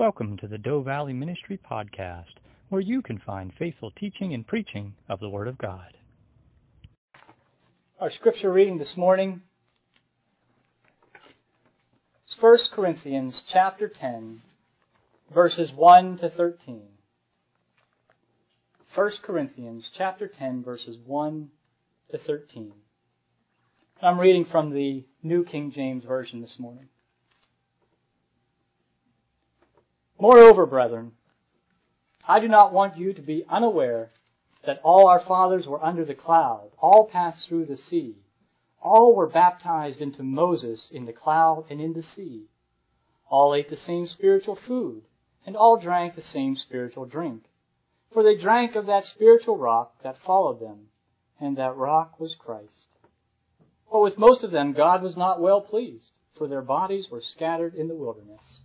Welcome to the Doe Valley Ministry Podcast, where you can find faithful teaching and preaching of the Word of God. Our scripture reading this morning is 1 Corinthians chapter 10, verses 1 to 13. 1 Corinthians chapter 10, verses 1 to 13. I'm reading from the New King James Version this morning. Moreover, brethren, I do not want you to be unaware that all our fathers were under the cloud, all passed through the sea, all were baptized into Moses in the cloud and in the sea, all ate the same spiritual food, and all drank the same spiritual drink. For they drank of that spiritual rock that followed them, and that rock was Christ. But with most of them God was not well pleased, for their bodies were scattered in the wilderness.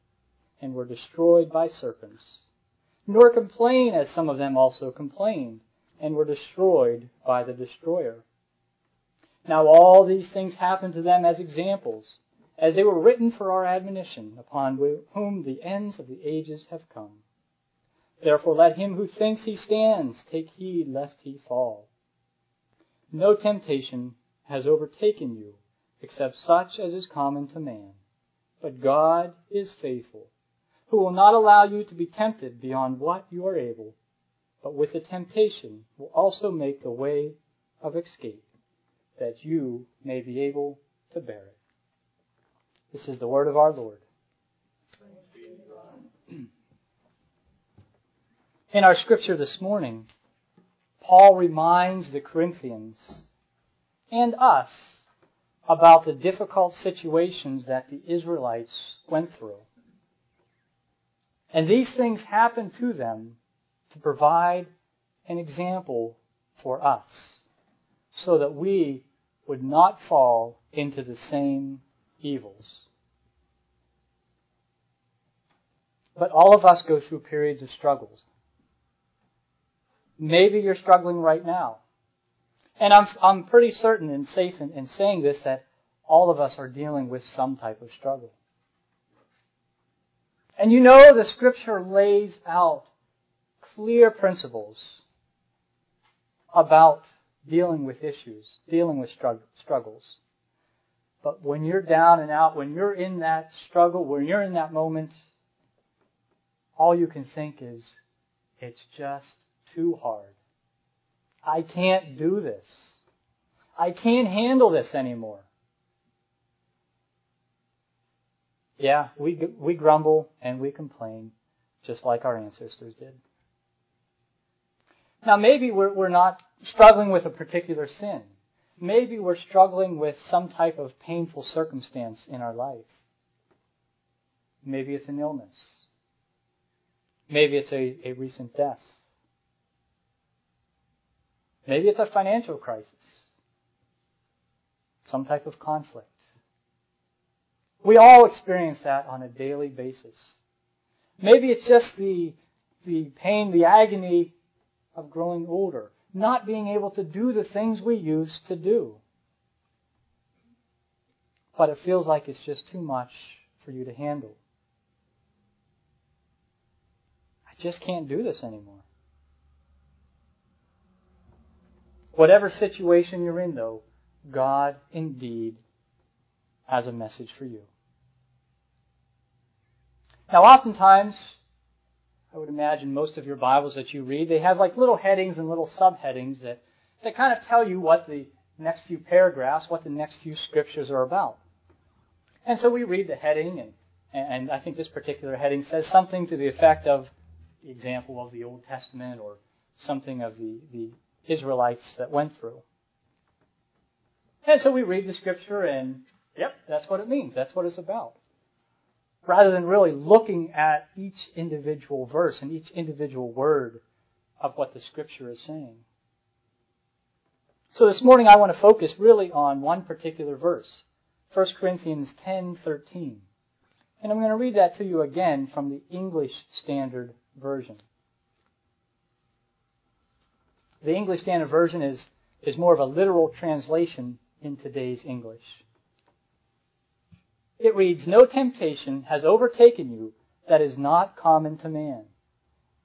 and were destroyed by serpents. Nor complain as some of them also complained, and were destroyed by the destroyer. Now all these things happened to them as examples, as they were written for our admonition, upon whom the ends of the ages have come. Therefore let him who thinks he stands take heed lest he fall. No temptation has overtaken you except such as is common to man. But God is faithful who will not allow you to be tempted beyond what you are able, but with the temptation will also make the way of escape, that you may be able to bear it. This is the word of our Lord. In our scripture this morning, Paul reminds the Corinthians and us about the difficult situations that the Israelites went through. And these things happen to them to provide an example for us so that we would not fall into the same evils. But all of us go through periods of struggles. Maybe you're struggling right now. And I'm, I'm pretty certain and safe in, in saying this that all of us are dealing with some type of struggle. And you know the scripture lays out clear principles about dealing with issues, dealing with struggles. But when you're down and out, when you're in that struggle, when you're in that moment, all you can think is, it's just too hard. I can't do this. I can't handle this anymore. Yeah, we, we grumble and we complain just like our ancestors did. Now maybe we're, we're not struggling with a particular sin. Maybe we're struggling with some type of painful circumstance in our life. Maybe it's an illness. Maybe it's a, a recent death. Maybe it's a financial crisis. Some type of conflict. We all experience that on a daily basis. Maybe it's just the, the pain, the agony of growing older, not being able to do the things we used to do. But it feels like it's just too much for you to handle. I just can't do this anymore. Whatever situation you're in, though, God indeed has a message for you. Now, oftentimes, I would imagine most of your Bibles that you read, they have like little headings and little subheadings that, that kind of tell you what the next few paragraphs, what the next few scriptures are about. And so we read the heading, and, and I think this particular heading says something to the effect of the example of the Old Testament or something of the, the Israelites that went through. And so we read the scripture, and yep, that's what it means. That's what it's about. Rather than really looking at each individual verse and each individual word of what the scripture is saying. So this morning I want to focus really on one particular verse, 1 Corinthians 10:13. And I'm going to read that to you again from the English Standard Version. The English Standard Version is, is more of a literal translation in today's English. It reads, No temptation has overtaken you that is not common to man.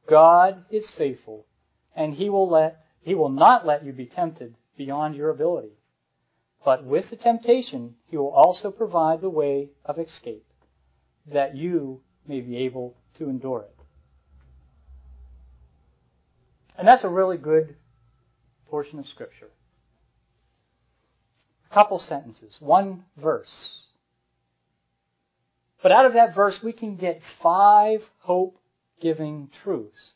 God is faithful, and he will let he will not let you be tempted beyond your ability. But with the temptation, he will also provide the way of escape, that you may be able to endure it. And that's a really good portion of Scripture. A couple sentences, one verse. But out of that verse, we can get five hope giving truths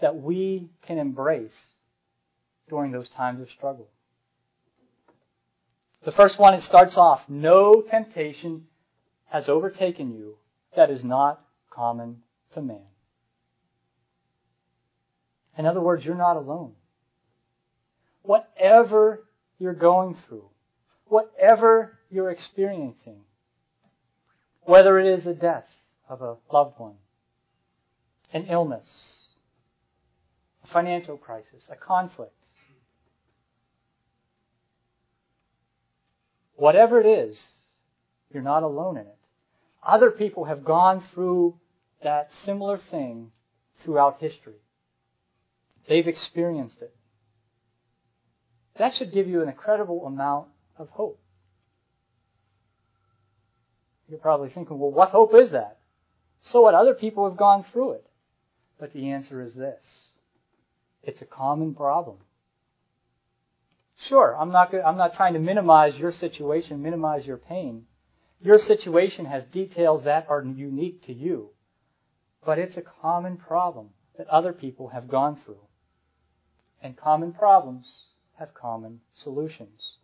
that we can embrace during those times of struggle. The first one, it starts off, no temptation has overtaken you that is not common to man. In other words, you're not alone. Whatever you're going through, whatever you're experiencing, whether it is a death of a loved one, an illness, a financial crisis, a conflict, whatever it is, you're not alone in it. Other people have gone through that similar thing throughout history. They've experienced it. That should give you an incredible amount of hope. You're probably thinking, well, what hope is that? So what? Other people have gone through it. But the answer is this. It's a common problem. Sure, I'm not, I'm not trying to minimize your situation, minimize your pain. Your situation has details that are unique to you. But it's a common problem that other people have gone through. And common problems have common solutions.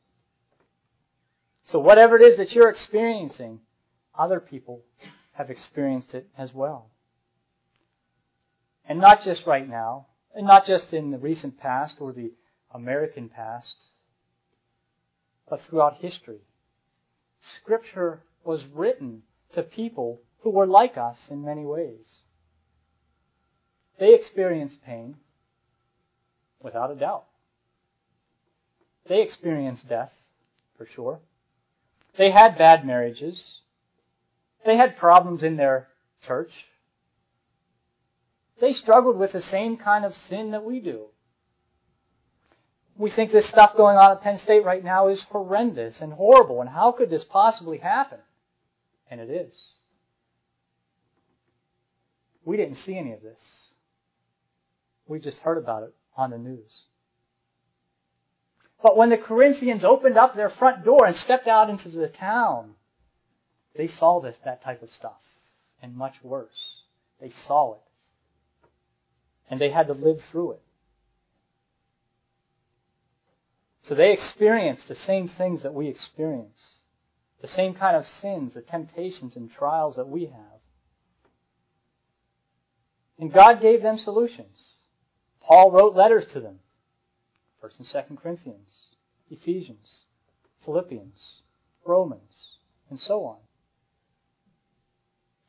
So whatever it is that you're experiencing, other people have experienced it as well. And not just right now, and not just in the recent past or the American past, but throughout history. Scripture was written to people who were like us in many ways. They experienced pain, without a doubt. They experienced death, for sure. They had bad marriages. They had problems in their church. They struggled with the same kind of sin that we do. We think this stuff going on at Penn State right now is horrendous and horrible, and how could this possibly happen? And it is. We didn't see any of this. We just heard about it on the news. But when the Corinthians opened up their front door and stepped out into the town, they saw this, that type of stuff, and much worse. They saw it. And they had to live through it. So they experienced the same things that we experience. The same kind of sins, the temptations and trials that we have. And God gave them solutions. Paul wrote letters to them. 1st and 2nd Corinthians, Ephesians, Philippians, Romans, and so on.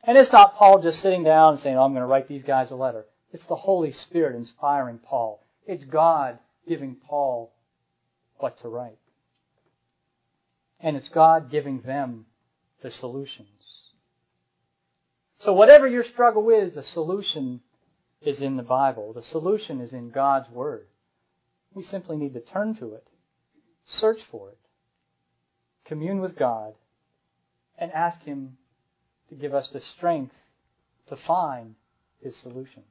And it's not Paul just sitting down and saying, oh, I'm going to write these guys a letter. It's the Holy Spirit inspiring Paul. It's God giving Paul what to write. And it's God giving them the solutions. So whatever your struggle is, the solution is in the Bible. The solution is in God's Word. We simply need to turn to it, search for it, commune with God, and ask Him to give us the strength to find his solutions.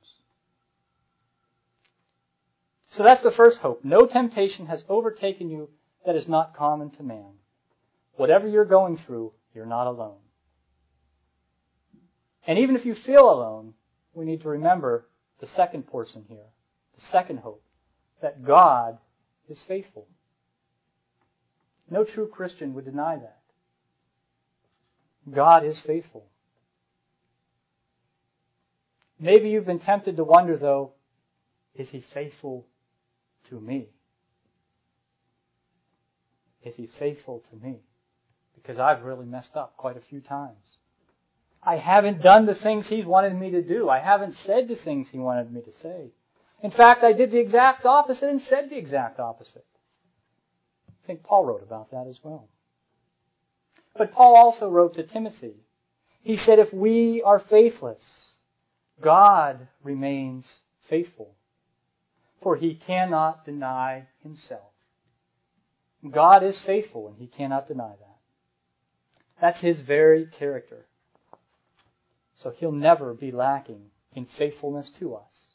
So that's the first hope. No temptation has overtaken you that is not common to man. Whatever you're going through, you're not alone. And even if you feel alone, we need to remember the second portion here, the second hope, that God is faithful. No true Christian would deny that. God is faithful. Maybe you've been tempted to wonder, though, is he faithful to me? Is he faithful to me? Because I've really messed up quite a few times. I haven't done the things he's wanted me to do. I haven't said the things he wanted me to say. In fact, I did the exact opposite and said the exact opposite. I think Paul wrote about that as well. But Paul also wrote to Timothy. He said, if we are faithless, God remains faithful, for he cannot deny himself. God is faithful and he cannot deny that. That's his very character. So he'll never be lacking in faithfulness to us.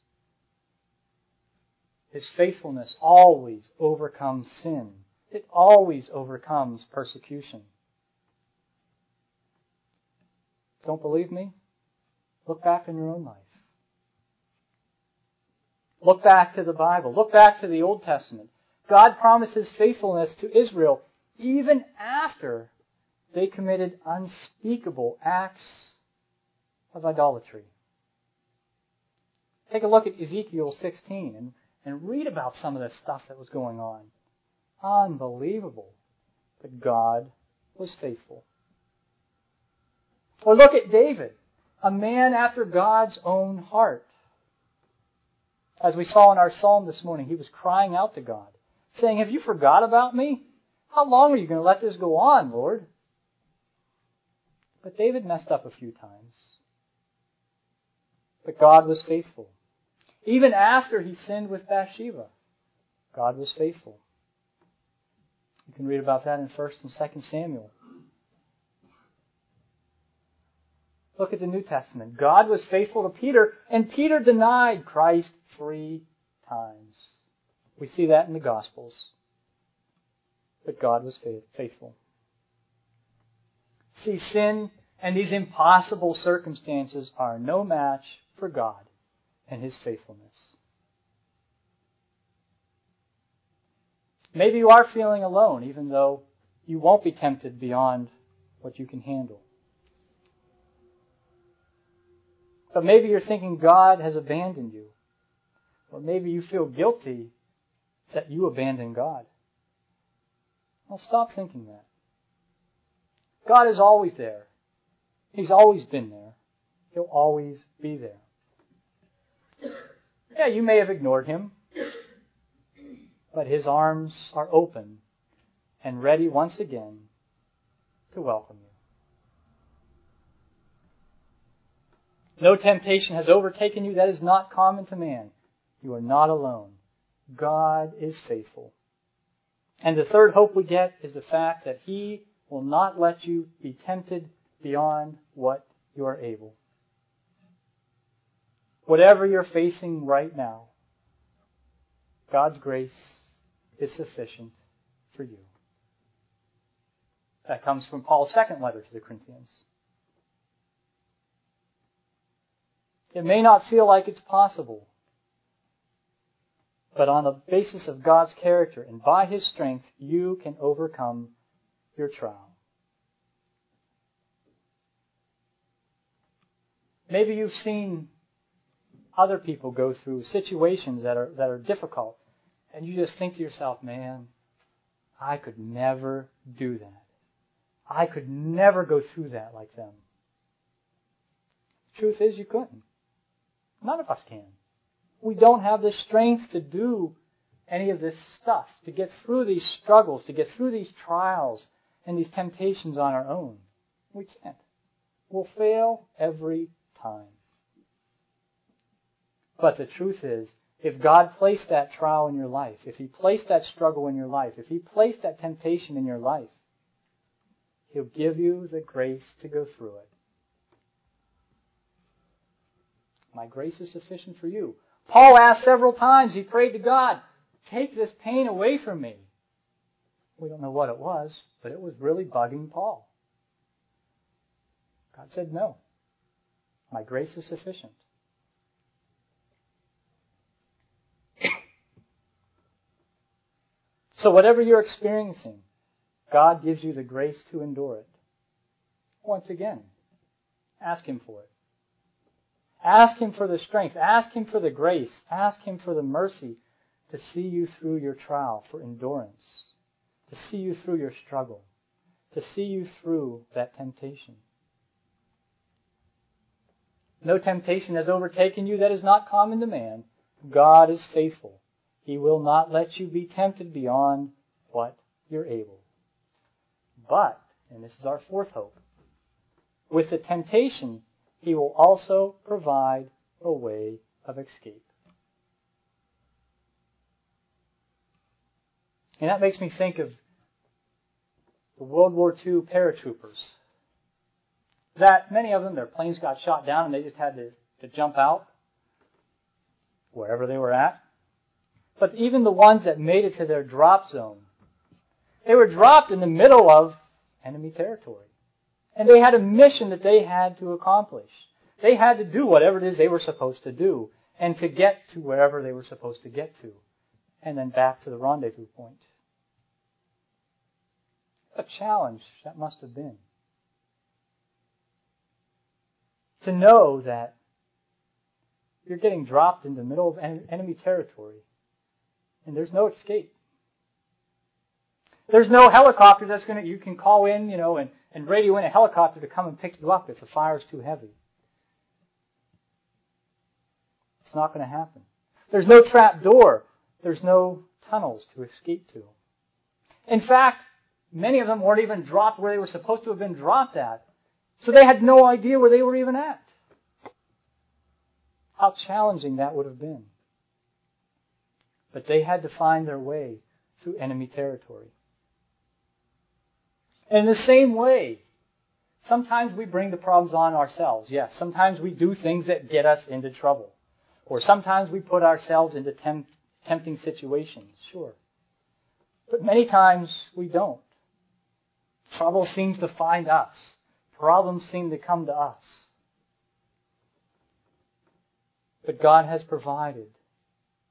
His faithfulness always overcomes sin. It always overcomes persecution. Don't believe me? Look back in your own life. Look back to the Bible. Look back to the Old Testament. God promises faithfulness to Israel even after they committed unspeakable acts of idolatry. Take a look at Ezekiel 16 and, and read about some of the stuff that was going on. Unbelievable. But God was faithful. Or look at David, a man after God's own heart. As we saw in our psalm this morning, he was crying out to God, saying, Have you forgot about me? How long are you going to let this go on, Lord? But David messed up a few times. But God was faithful. Even after he sinned with Bathsheba, God was faithful. You can read about that in 1st and 2nd Samuel. Look at the New Testament. God was faithful to Peter, and Peter denied Christ three times. We see that in the Gospels. But God was faithful. See, sin and these impossible circumstances are no match for God and His faithfulness. Maybe you are feeling alone, even though you won't be tempted beyond what you can handle. But maybe you're thinking God has abandoned you. Or maybe you feel guilty that you abandoned God. Well, stop thinking that. God is always there. He's always been there. He'll always be there. Yeah, you may have ignored him, but his arms are open and ready once again to welcome you. No temptation has overtaken you that is not common to man. You are not alone. God is faithful. And the third hope we get is the fact that He will not let you be tempted beyond what you are able. Whatever you're facing right now, God's grace is sufficient for you. That comes from Paul's second letter to the Corinthians. It may not feel like it's possible. But on the basis of God's character and by His strength, you can overcome your trial. Maybe you've seen other people go through situations that are, that are difficult, and you just think to yourself, man, I could never do that. I could never go through that like them. Truth is, you couldn't. None of us can. We don't have the strength to do any of this stuff, to get through these struggles, to get through these trials and these temptations on our own. We can't. We'll fail every time. But the truth is, if God placed that trial in your life, if He placed that struggle in your life, if He placed that temptation in your life, He'll give you the grace to go through it. My grace is sufficient for you. Paul asked several times, he prayed to God, take this pain away from me. We don't know what it was, but it was really bugging Paul. God said, no. My grace is sufficient. So whatever you're experiencing, God gives you the grace to endure it. Once again, ask Him for it. Ask Him for the strength. Ask Him for the grace. Ask Him for the mercy to see you through your trial, for endurance, to see you through your struggle, to see you through that temptation. No temptation has overtaken you that is not common to man. God is faithful. He will not let you be tempted beyond what you're able. But, and this is our fourth hope, with the temptation, He will also provide a way of escape. And that makes me think of the World War II paratroopers. That many of them, their planes got shot down and they just had to, to jump out wherever they were at. But even the ones that made it to their drop zone, they were dropped in the middle of enemy territory. And they had a mission that they had to accomplish. They had to do whatever it is they were supposed to do and to get to wherever they were supposed to get to and then back to the rendezvous point. A challenge that must have been. To know that you're getting dropped into the middle of enemy territory and there's no escape. There's no helicopter that's going to, you can call in, you know, and, and radio in a helicopter to come and pick you up if the fire's too heavy. It's not going to happen. There's no trap door. There's no tunnels to escape to. In fact, many of them weren't even dropped where they were supposed to have been dropped at. So they had no idea where they were even at. How challenging that would have been. But they had to find their way through enemy territory. In the same way, sometimes we bring the problems on ourselves. Yes, sometimes we do things that get us into trouble. Or sometimes we put ourselves into tempt, tempting situations. Sure. But many times we don't. Trouble seems to find us. Problems seem to come to us. But God has provided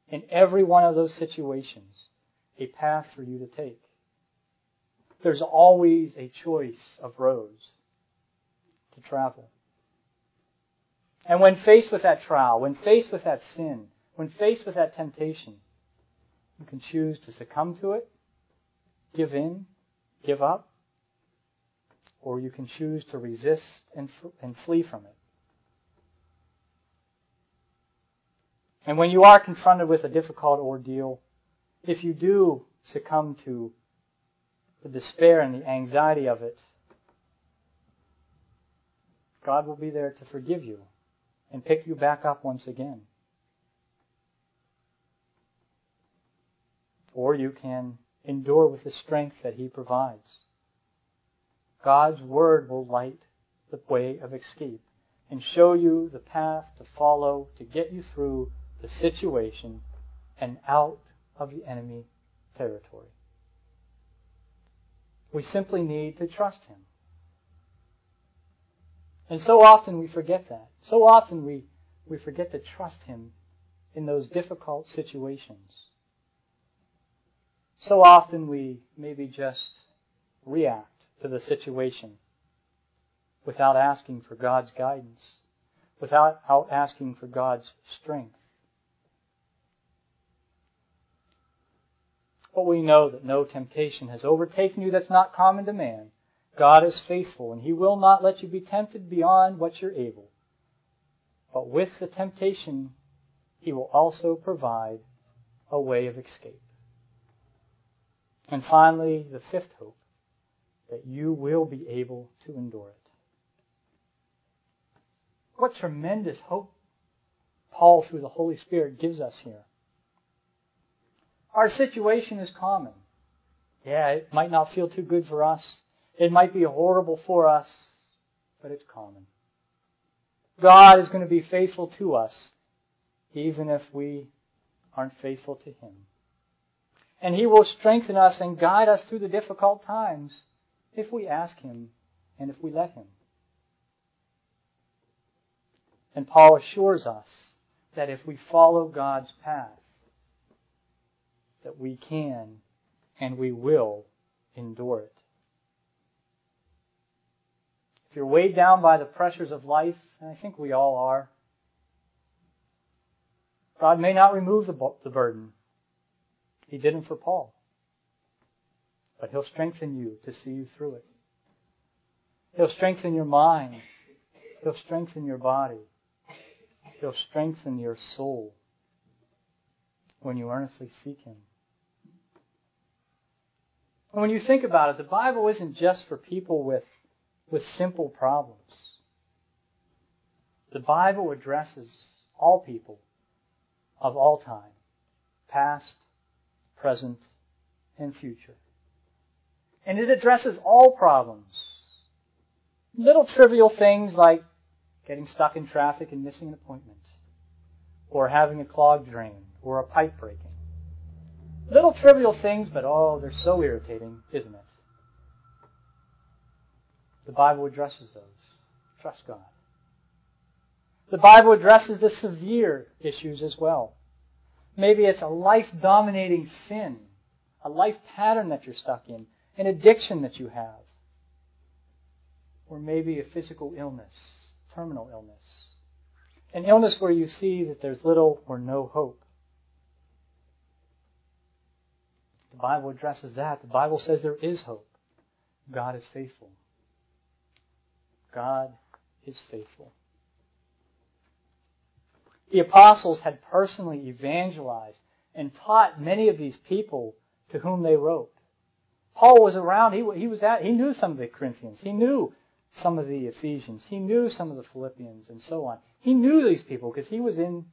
in every one of those situations a path for you to take. There's always a choice of roads to travel. And when faced with that trial, when faced with that sin, when faced with that temptation, you can choose to succumb to it, give in, give up, or you can choose to resist and, and flee from it. And when you are confronted with a difficult ordeal, if you do succumb to the despair and the anxiety of it, God will be there to forgive you and pick you back up once again. Or you can endure with the strength that He provides. God's Word will light the way of escape and show you the path to follow to get you through the situation and out of the enemy territory. We simply need to trust Him. And so often we forget that. So often we, we forget to trust Him in those difficult situations. So often we maybe just react to the situation without asking for God's guidance, without asking for God's strength. But we know that no temptation has overtaken you that's not common to man. God is faithful, and He will not let you be tempted beyond what you're able. But with the temptation, He will also provide a way of escape. And finally, the fifth hope, that you will be able to endure it. What tremendous hope Paul, through the Holy Spirit, gives us here. Our situation is common. Yeah, it might not feel too good for us. It might be horrible for us, but it's common. God is going to be faithful to us, even if we aren't faithful to Him. And He will strengthen us and guide us through the difficult times if we ask Him and if we let Him. And Paul assures us that if we follow God's path, that we can and we will endure it. If you're weighed down by the pressures of life, and I think we all are, God may not remove the, burden. He didn't for Paul. But He'll strengthen you to see you through it. He'll strengthen your mind. He'll strengthen your body. He'll strengthen your soul when you earnestly seek Him. And when you think about it, the Bible isn't just for people with, with simple problems. The Bible addresses all people of all time, past, present, and future. And it addresses all problems. Little trivial things like getting stuck in traffic and missing an appointment, or having a clogged drain, or a pipe breaking. Little trivial things, but oh, they're so irritating, isn't it? The Bible addresses those. Trust God. The Bible addresses the severe issues as well. Maybe it's a life dominating sin, a life pattern that you're stuck in, an addiction that you have, or maybe a physical illness, terminal illness. An illness where you see that there's little or no hope. The Bible addresses that. The Bible says there is hope. God is faithful. God is faithful. The apostles had personally evangelized and taught many of these people to whom they wrote. Paul was around. He, he was at. He knew some of the Corinthians. He knew some of the Ephesians. He knew some of the Philippians and so on. He knew these people because he was in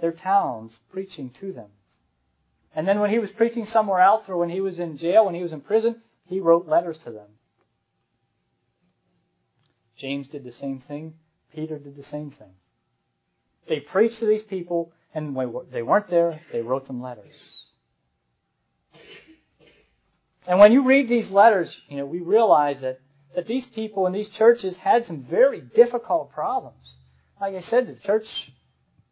their towns preaching to them. And then when he was preaching somewhere else or when he was in jail, when he was in prison, he wrote letters to them. James did the same thing. Peter did the same thing. They preached to these people, and when they weren't there, they wrote them letters. And when you read these letters, you know, we realize that, that these people in these churches had some very difficult problems. Like I said, the church,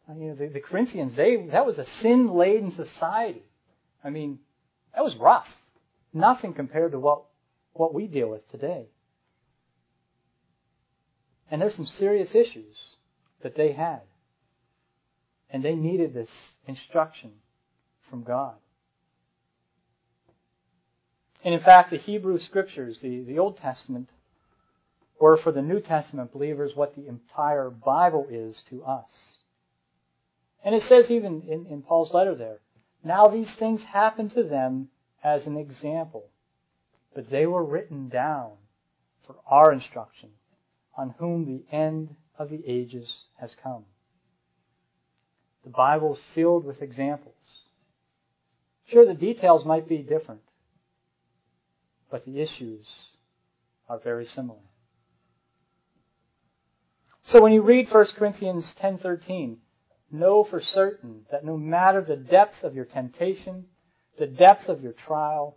you know, the, the Corinthians, they, that was a sin-laden society. I mean, that was rough. Nothing compared to what, what we deal with today. And there's some serious issues that they had. And they needed this instruction from God. And in fact, the Hebrew scriptures, the, the Old Testament, were for the New Testament believers what the entire Bible is to us. And it says even in, in Paul's letter there, now these things happened to them as an example, but they were written down for our instruction, on whom the end of the ages has come. The Bible is filled with examples. Sure, the details might be different, but the issues are very similar. So when you read 1 Corinthians 10:13, know for certain that no matter the depth of your temptation, the depth of your trial,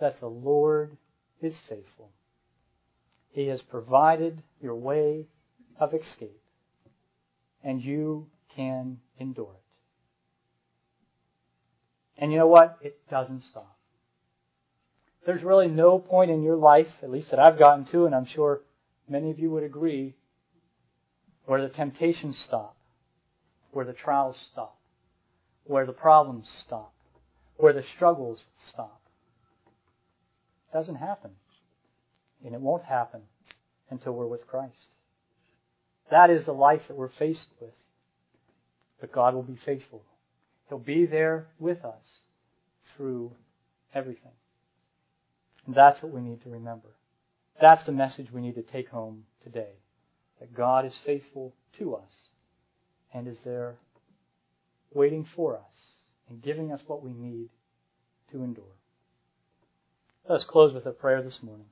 that the Lord is faithful. He has provided your way of escape, and you can endure it. And you know what? It doesn't stop. There's really no point in your life, at least that I've gotten to, and I'm sure many of you would agree, where the temptations stop where the trials stop, where the problems stop, where the struggles stop. It doesn't happen. And it won't happen until we're with Christ. That is the life that we're faced with. But God will be faithful. He'll be there with us through everything. And that's what we need to remember. That's the message we need to take home today. That God is faithful to us and is there waiting for us and giving us what we need to endure. Let us close with a prayer this morning.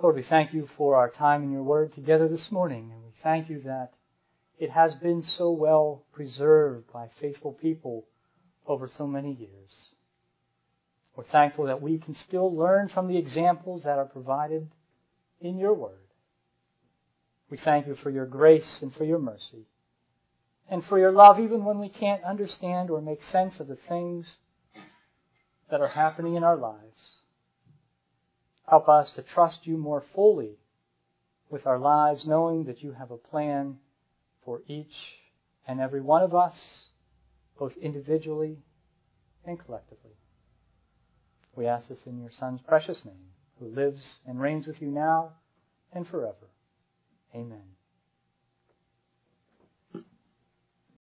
Lord, we thank you for our time in your word together this morning, and we thank you that it has been so well preserved by faithful people over so many years. We're thankful that we can still learn from the examples that are provided in your word. We thank you for your grace and for your mercy. And for your love, even when we can't understand or make sense of the things that are happening in our lives. Help us to trust you more fully with our lives, knowing that you have a plan for each and every one of us, both individually and collectively. We ask this in your Son's precious name, who lives and reigns with you now and forever. Amen.